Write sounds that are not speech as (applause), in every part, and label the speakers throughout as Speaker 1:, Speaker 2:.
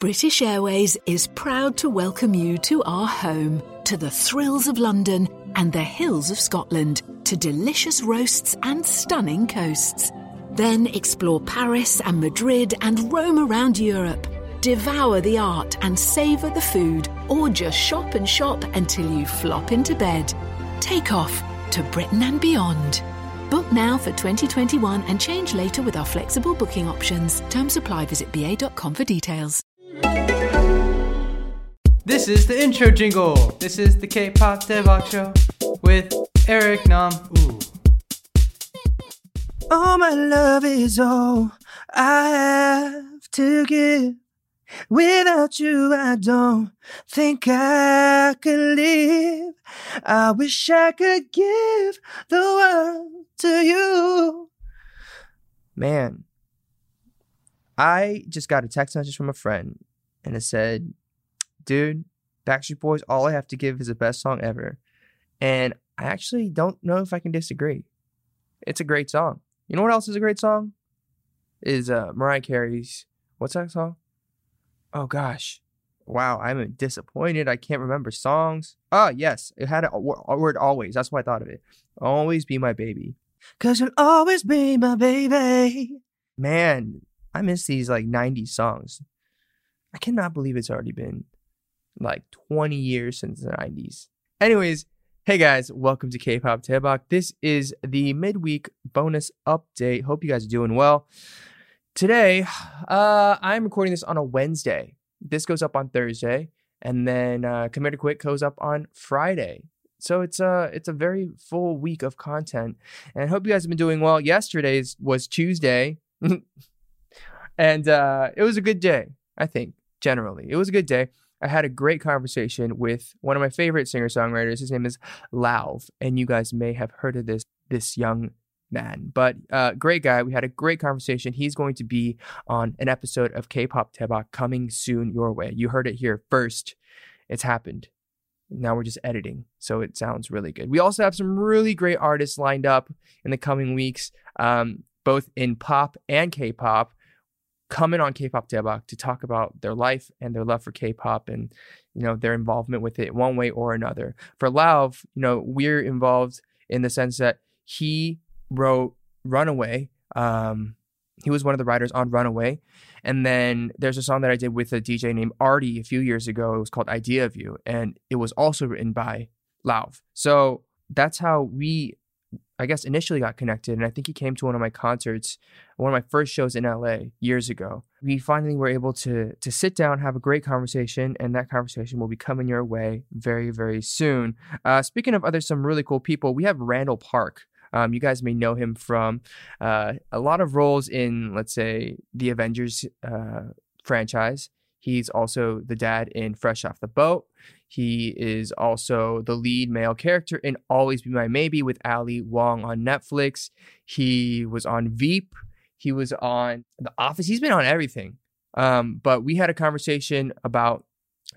Speaker 1: British Airways is proud to welcome you to our home, to the thrills of London and the hills of Scotland, to delicious roasts and stunning coasts. Then explore Paris and Madrid and roam around Europe. Devour the art and savour the food, or just shop and shop until you flop into bed. Take off to Britain and beyond. Book now for 2021 and change later with our flexible booking options. Terms apply. Visit ba.com for details.
Speaker 2: This is the intro jingle. This is the K-pop Daebak show with Eric Nam. Ooh.
Speaker 3: Oh, my love is all I have to give. Without you, I don't think I could live. I wish I could give the world to you. Man, I just got a text message from a friend and it said, dude, Backstreet Boys, all I have to give is the best song ever. And I actually don't know if I can disagree. It's a great song. You know what else is a great song? Is uh, Mariah Carey's, what's that song? Oh gosh. Wow, I'm disappointed. I can't remember songs. Ah, yes, it had a, a word always. That's why I thought of it. Always be my baby. Cause you'll always be my baby. Man, I miss these like 90s songs. I cannot believe it's already been like 20 years since the 90s. Anyways, hey guys, welcome to K-Pop Daebak. This is the midweek bonus update. Hope you guys are doing well. Today, (sighs) uh, I'm recording this on a Wednesday. This goes up on Thursday, and then uh, Here to Quit goes up on Friday. So it's a it's a very full week of content, and I hope you guys have been doing well. Yesterday's was Tuesday, (laughs) and uh, it was a good day. I think generally it was a good day. I had a great conversation with one of my favorite singer songwriters. His name is Lauv, and you guys may have heard of this this young man, but uh, great guy. We had a great conversation. He's going to be on an episode of K-pop Daebak coming soon your way. You heard it here first. It's happened. Now we're just editing, so it sounds really good. We also have some really great artists lined up in the coming weeks, um, both in pop and K-pop coming on K-pop Daebak to talk about their life and their love for K-pop and you know their involvement with it one way or another. For Lauv, you know we're involved in the sense that he wrote Runaway. Um, he was one of the writers on Runaway, and then there's a song that I did with a DJ named Artie a few years ago. It was called Idea of You, and it was also written by Lauv. So that's how we I guess initially got connected, and I think he came to one of my concerts, one of my first shows in LA years ago. We finally were able to to sit down, have a great conversation, and that conversation will be coming your way very, very soon. Uh, speaking of other some really cool people, we have Randall Park. Um, you guys may know him from uh, a lot of roles in, let's say, the Avengers uh, franchise. He's also the dad in Fresh Off the Boat. He is also the lead male character in Always Be My Maybe with Ali Wong on Netflix. He was on Veep. He was on The Office. He's been on everything. Um, but we had a conversation about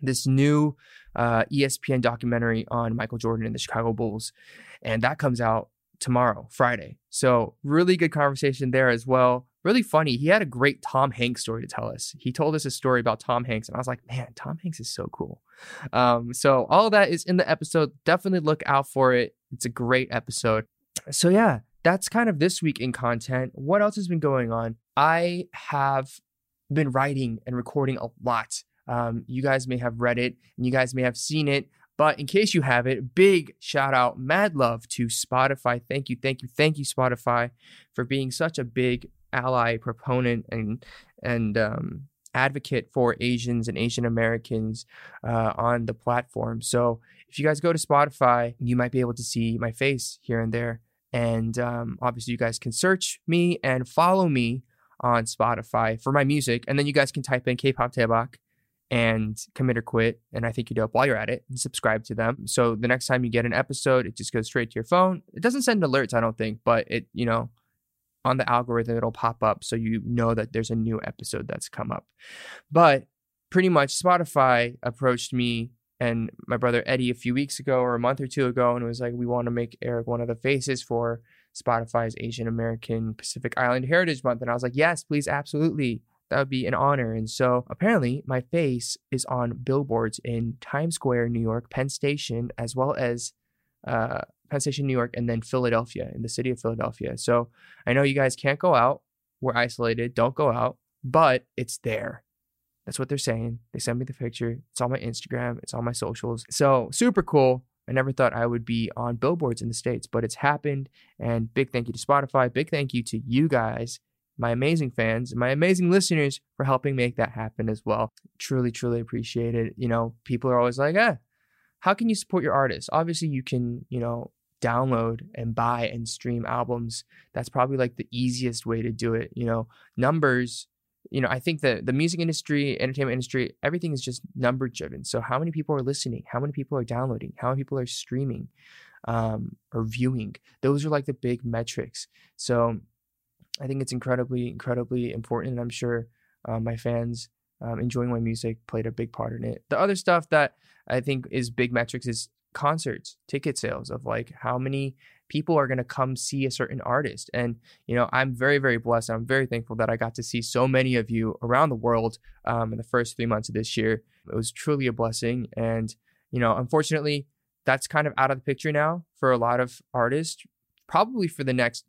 Speaker 3: this new uh, ESPN documentary on Michael Jordan and the Chicago Bulls. And that comes out tomorrow, Friday. So, really good conversation there as well really funny. He had a great Tom Hanks story to tell us. He told us a story about Tom Hanks, and I was like, man, Tom Hanks is so cool. Um, so all that is in the episode. Definitely look out for it. It's a great episode. So yeah, that's kind of this week in content. What else has been going on? I have been writing and recording a lot. Um, you guys may have read it and you guys may have seen it. But in case you have it, big shout out, mad love to Spotify. Thank you, thank you, thank you, Spotify, for being such a big ally, proponent, and and um, advocate for Asians and Asian Americans uh, on the platform. So if you guys go to Spotify, you might be able to see my face here and there. And um, obviously, you guys can search me and follow me on Spotify for my music. And then you guys can type in K-pop Daebak and commit or quit. And I think you dope while you're at it and subscribe to them. So the next time you get an episode, it just goes straight to your phone. It doesn't send alerts, I don't think, but it, you know, on the algorithm, it'll pop up so you know that there's a new episode that's come up. But pretty much Spotify approached me and my brother Eddie a few weeks ago or a month or two ago and was like, we want to make Eric one of the faces for Spotify's Asian American Pacific Island Heritage Month. And I was like, yes, please, absolutely. That would be an honor. And so apparently, my face is on billboards in Times Square, New York, Penn Station, as well as uh, Penn Station, New York, and then Philadelphia, in the city of Philadelphia. So I know you guys can't go out. We're isolated. Don't go out, but it's there. That's what they're saying. They sent me the picture. It's on my Instagram, it's on my socials. So super cool. I never thought I would be on billboards in the States, but it's happened. And big thank you to Spotify. Big thank you to you guys, my amazing fans, my amazing listeners for helping make that happen as well. Truly, truly appreciate it. You know, people are always like, eh, how can you support your artists? Obviously, you can, you know, download and buy and stream albums. That's probably like the easiest way to do it. You know, numbers you know, I think that the music industry, entertainment industry, everything is just number driven. So how many people are listening? How many people are downloading? How many people are streaming um, or viewing? Those are like the big metrics. So I think it's incredibly, incredibly important, and I'm sure uh, my fans um, enjoying my music played a big part in it. The other stuff that I think is big metrics is concerts, ticket sales of like how many people are going to come see a certain artist. And, you know, I'm very, very blessed. I'm very thankful that I got to see so many of you around the world um, in the first three months of this year. It was truly a blessing. And, you know, unfortunately, that's kind of out of the picture now for a lot of artists, probably for the next,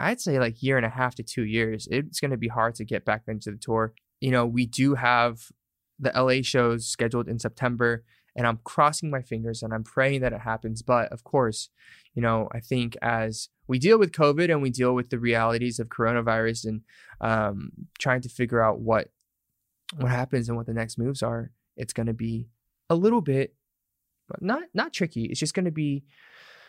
Speaker 3: I'd say like year and a half to two years. It's going to be hard to get back into the tour. You know, we do have the LA shows scheduled in September and I'm crossing my fingers and I'm praying that it happens. But of course, you know, I think as we deal with COVID and we deal with the realities of coronavirus and um, trying to figure out what what happens and what the next moves are, it's going to be a little bit not not tricky. It's just going to be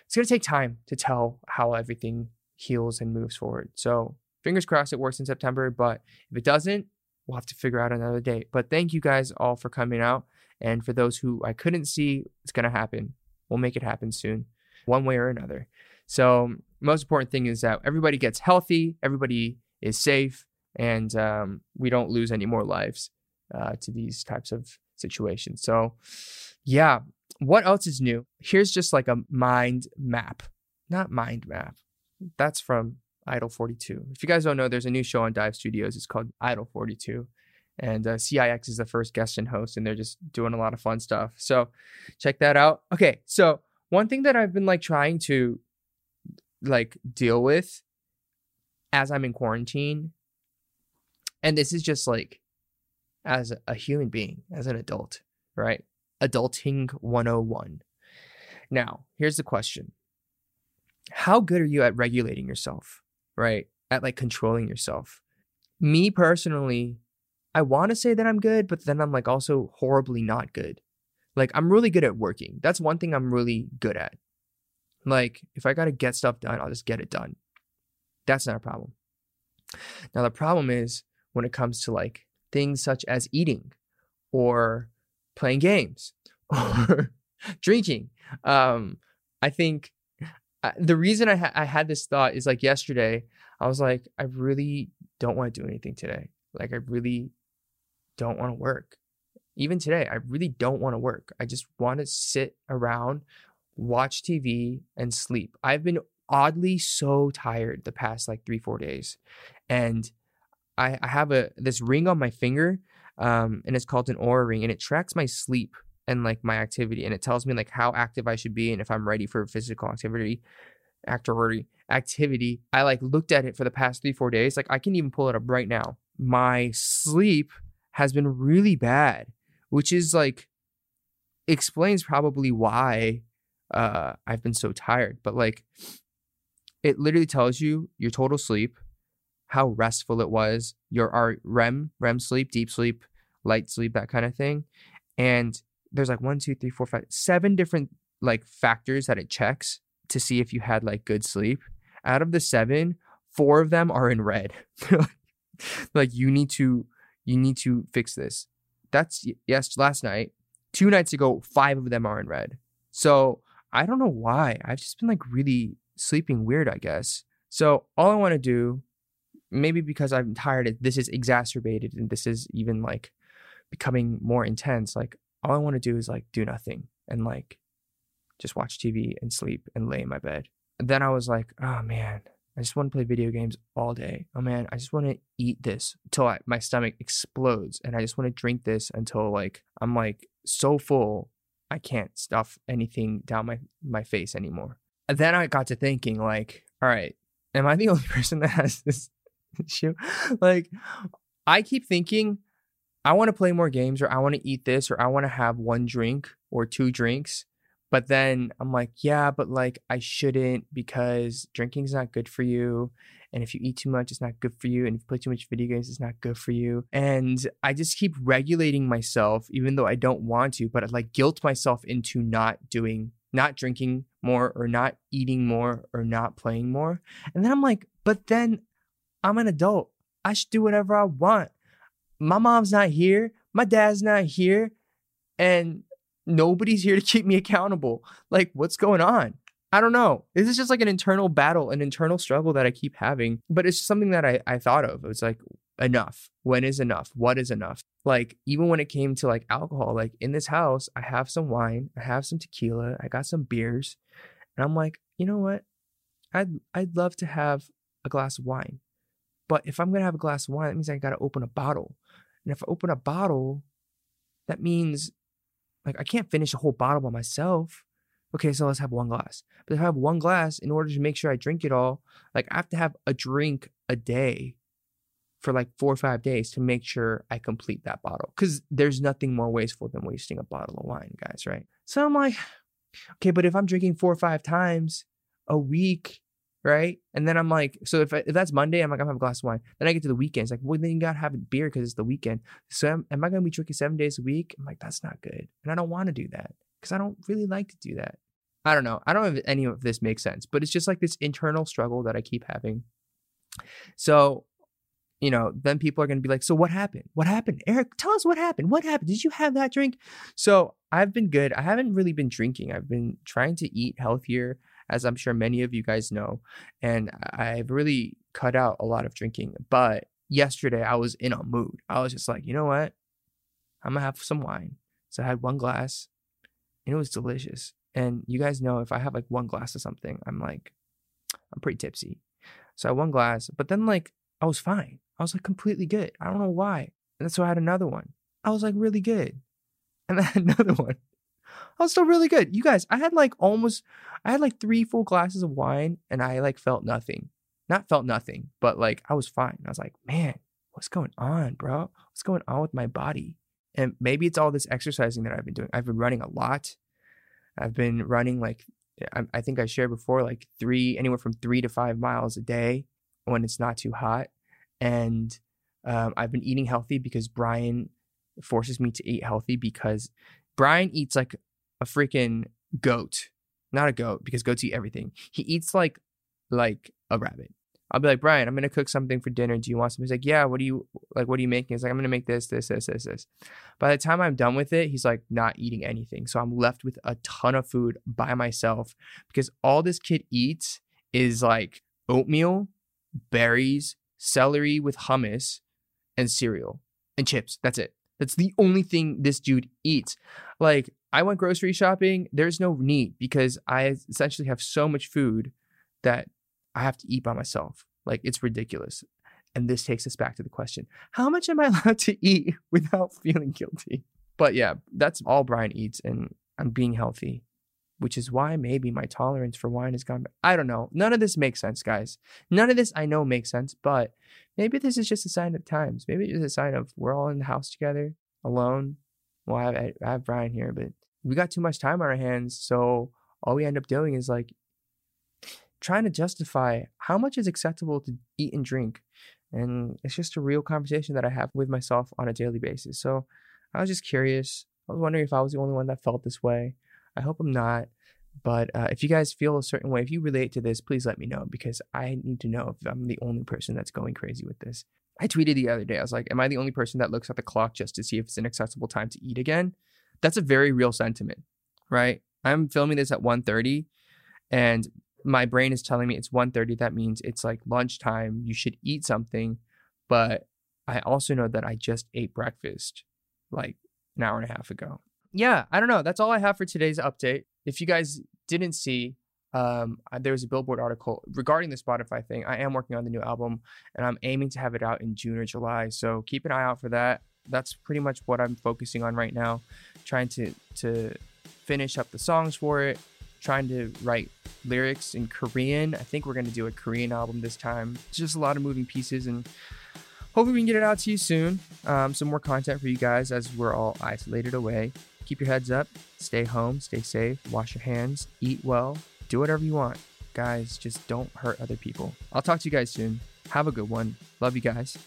Speaker 3: it's going to take time to tell how everything heals and moves forward. So fingers crossed it works in September. But if it doesn't, we'll have to figure out another date. But thank you guys all for coming out. And for those who I couldn't see, it's going to happen. We'll make it happen soon, one way or another. So, most important thing is that everybody gets healthy, everybody is safe, and um, we don't lose any more lives uh, to these types of situations. So, yeah, what else is new? Here's just like a mind map, not mind map. That's from Idol 42. If you guys don't know, there's a new show on Dive Studios. It's called Idol 42 and uh, CIX is the first guest and host, and they're just doing a lot of fun stuff. So check that out. Okay, so one thing that I've been like trying to like deal with as I'm in quarantine, and this is just like as a human being, as an adult, right? Adulting 101. Now, here's the question How good are you at regulating yourself, right? At like controlling yourself? Me personally, I want to say that I'm good, but then I'm like also horribly not good. Like I'm really good at working. That's one thing I'm really good at. Like if I got to get stuff done, I'll just get it done. That's not a problem. Now the problem is when it comes to like things such as eating or playing games (laughs) or drinking. Um, I think uh, the reason I, ha- I had this thought is like yesterday, I was like, I really don't want to do anything today. Like I really don't want to work. Even today, I really don't want to work. I just want to sit around, watch TV, and sleep. I've been oddly so tired the past like three, four days. And I, I have a this ring on my finger, um, and it's called an Oura ring, and it tracks my sleep and like my activity, and it tells me like how active I should be and if I'm ready for physical activity activity activity. I like looked at it for the past three, four days. Like I can even pull it up right now. My sleep has been really bad, which is like explains probably why uh, I've been so tired. But like, it literally tells you your total sleep, how restful it was, your REM, REM sleep, deep sleep, light sleep, that kind of thing. And there's like one, two, three, four, five, seven different like factors that it checks to see if you had like good sleep. Out of the seven, four of them are in red. (laughs) like you need to you need to fix this. That's yes, last night. Two nights ago, five of them are in red. So I don't know why. I've just been like really sleeping weird, I guess. So all I want to do, maybe because I'm tired, this is exacerbated and this is even like becoming more intense. Like all I want to do is like do nothing and like just watch TV and sleep and lay in my bed. And then I was like, oh man, I just want to play video games all day. Oh man, I just want to eat this until I, my stomach explodes, and I just want to drink this until like I'm like so full I can't stuff anything down my my face anymore. And then I got to thinking like, all right, am I the (laughs) only person that has this issue? Like, I keep thinking I want to play more games, or I want to eat this, or I want to have one drink or two drinks. But then I'm like, yeah, but like I shouldn't because drinking's not good for you. And if you eat too much, it's not good for you. And if you play too much video games, it's not good for you. And I just keep regulating myself, even though I don't want to, but I like guilt myself into not doing, not drinking more or not eating more or not playing more. And then I'm like, but then I'm an adult. I should do whatever I want. My mom's not here. My dad's not here. And nobody's here to (laughs) keep me accountable. Like, what's going on? I don't know. This is just like an internal battle, an internal struggle that I keep having. But it's something that I, I thought of. It's like, enough. When is enough? What is enough? Like, even when it came to like alcohol, like in this house, I have some wine, I have some tequila, I got some beers. And I'm like, you know what? I'd I'd love to have a glass of wine. But if I'm gonna have a glass of wine, that means I gotta open a bottle. And if I open a bottle, that means like I can't finish a whole bottle by myself. Okay, so let's have one glass. But if I have one glass, in order to make sure I drink it all, like I have to have a drink a day for like four or five days to make sure I complete that bottle. Because there's nothing more wasteful than wasting a bottle of wine, guys, right? So I'm like, okay, but if I'm drinking four or five times a week, right? And then I'm like, so if, if that's Monday, I'm like, I'm gonna have a glass of wine. Then I get to the weekend. It's like, well, then you gotta have a beer because it's the weekend. So am, am I gonna be drinking seven days a week? I'm like, that's not good. And I don't wanna do that because I don't really like to do that. I don't know. I don't know if any of this makes sense, but it's just like this internal struggle that I keep having. So, you know, then people are going to be like, so what happened? What happened? Eric, tell us what happened. What happened? Did you have that drink? So I've been good. I haven't really been drinking. I've been trying to eat healthier, as I'm sure many of you guys know. And I've really cut out a lot of drinking. But yesterday I was in a mood. I was just like, you know what? I'm to have some wine. So I had one glass and it was delicious. And you guys know if I have like one glass of something, I'm like, I'm pretty tipsy. So I had one glass, but then like I was fine. I was like completely good. I don't know why. And so I had another one. I was like really good. And then (laughs) another one. I was still really good. You guys, I had like almost, I had like three full glasses of wine and I like felt nothing. Not felt nothing, but like I was fine. I was like, man, what's going on, bro? What's going on with my body? And maybe it's all this exercising that I've been doing. I've been running a lot. I've been running like I, think I shared before, like three, anywhere from three to five miles a day when it's not too hot. And um, I've been eating healthy because Brian forces me to eat healthy because Brian eats like a freaking goat, not a goat because goats eat everything. He eats like like a rabbit. I'll be like, Brian, I'm gonna cook something for dinner. Do you want something? He's like, Yeah, what do you like? What are you making? He's like, I'm gonna make this, this, this, this, this. By the time I'm done with it, he's like not eating anything. So I'm left with a ton of food by myself because all this kid eats is like oatmeal, berries, celery with hummus, and cereal and chips. That's it. That's the only thing this dude eats. Like, I went grocery shopping. There's no need because I essentially have so much food that I have to eat by myself. Like, it's ridiculous. And this takes us back to the question how much am I (laughs) allowed to eat without feeling guilty? But yeah, that's all Brian eats, and I'm being healthy, which is why maybe my tolerance for wine has gone back. I don't know. None of this makes sense, guys. None of this I know makes sense, but maybe this is just a sign of times. Maybe it's a sign of we're all in the house together, alone. Well, I have, I have Brian here, but we got too much time on our hands. So all we end up doing is like trying to justify how much is acceptable to eat and drink. And it's just a real conversation that I have with myself on a daily basis. So I was just curious. I was wondering if I was the only one that felt this way. I hope I'm not. But uh, if you guys feel a certain way, if you relate to this, please let me know because I need to know if I'm the only person that's going crazy with this. I tweeted the other day. I was like, "Am I the only person that looks at the clock just to see if it's an acceptable time to eat again?" That's a very real sentiment, right? I'm filming this at 1:30 and my brain is telling me it's 1:30 that means it's like lunchtime you should eat something but I also know that I just ate breakfast like an hour and a half ago. Yeah, I don't know. That's all I have for today's update. If you guys didn't see um, there was a Billboard article regarding the Spotify thing. I am working on the new album and I'm aiming to have it out in June or July. So keep an eye out for that. That's pretty much what I'm focusing on right now, trying to to finish up the songs for it, trying to write lyrics in Korean. I think we're going to do a Korean album this time. It's just a lot of moving pieces and hopefully we can get it out to you soon. Um, some more content for you guys as we're all isolated away. Keep your heads up, stay home, stay safe, wash your hands, eat well, do whatever you want. Guys, just don't hurt other people. I'll talk to you guys soon. Have a good one. Love you guys.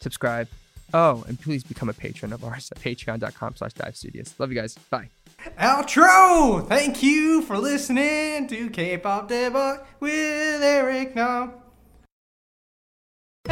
Speaker 3: Subscribe. Oh, and please become a patron of ours at patreon.com slash dive studios. Love you guys. Bye.
Speaker 2: Outro! Thank you for listening to K-Pop Daebak with Eric Nam.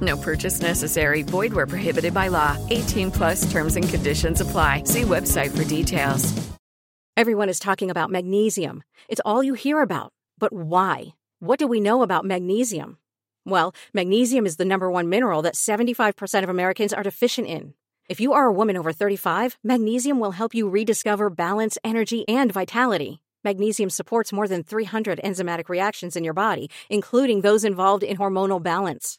Speaker 4: No purchase necessary. Void where prohibited by law. 18 plus terms and conditions apply. See website for details.
Speaker 5: Everyone is talking about magnesium. It's all you hear about. But why? What do we know about magnesium? Well, magnesium is the number one mineral that 75% of Americans are deficient in. If you are a woman over 35, magnesium will help you rediscover balance, energy, and vitality. Magnesium supports more than 300 enzymatic reactions in your body, including those involved in hormonal balance.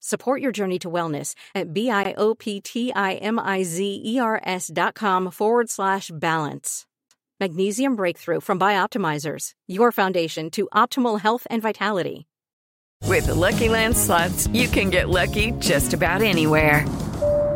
Speaker 5: Support your journey to wellness at B-I-O-P-T-I-M-I-Z-E-R-S dot com forward slash balance. Magnesium Breakthrough from Bioptimizers, your foundation to optimal health and vitality.
Speaker 4: With the Lucky Land slots, you can get lucky just about anywhere.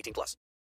Speaker 6: 18 plus.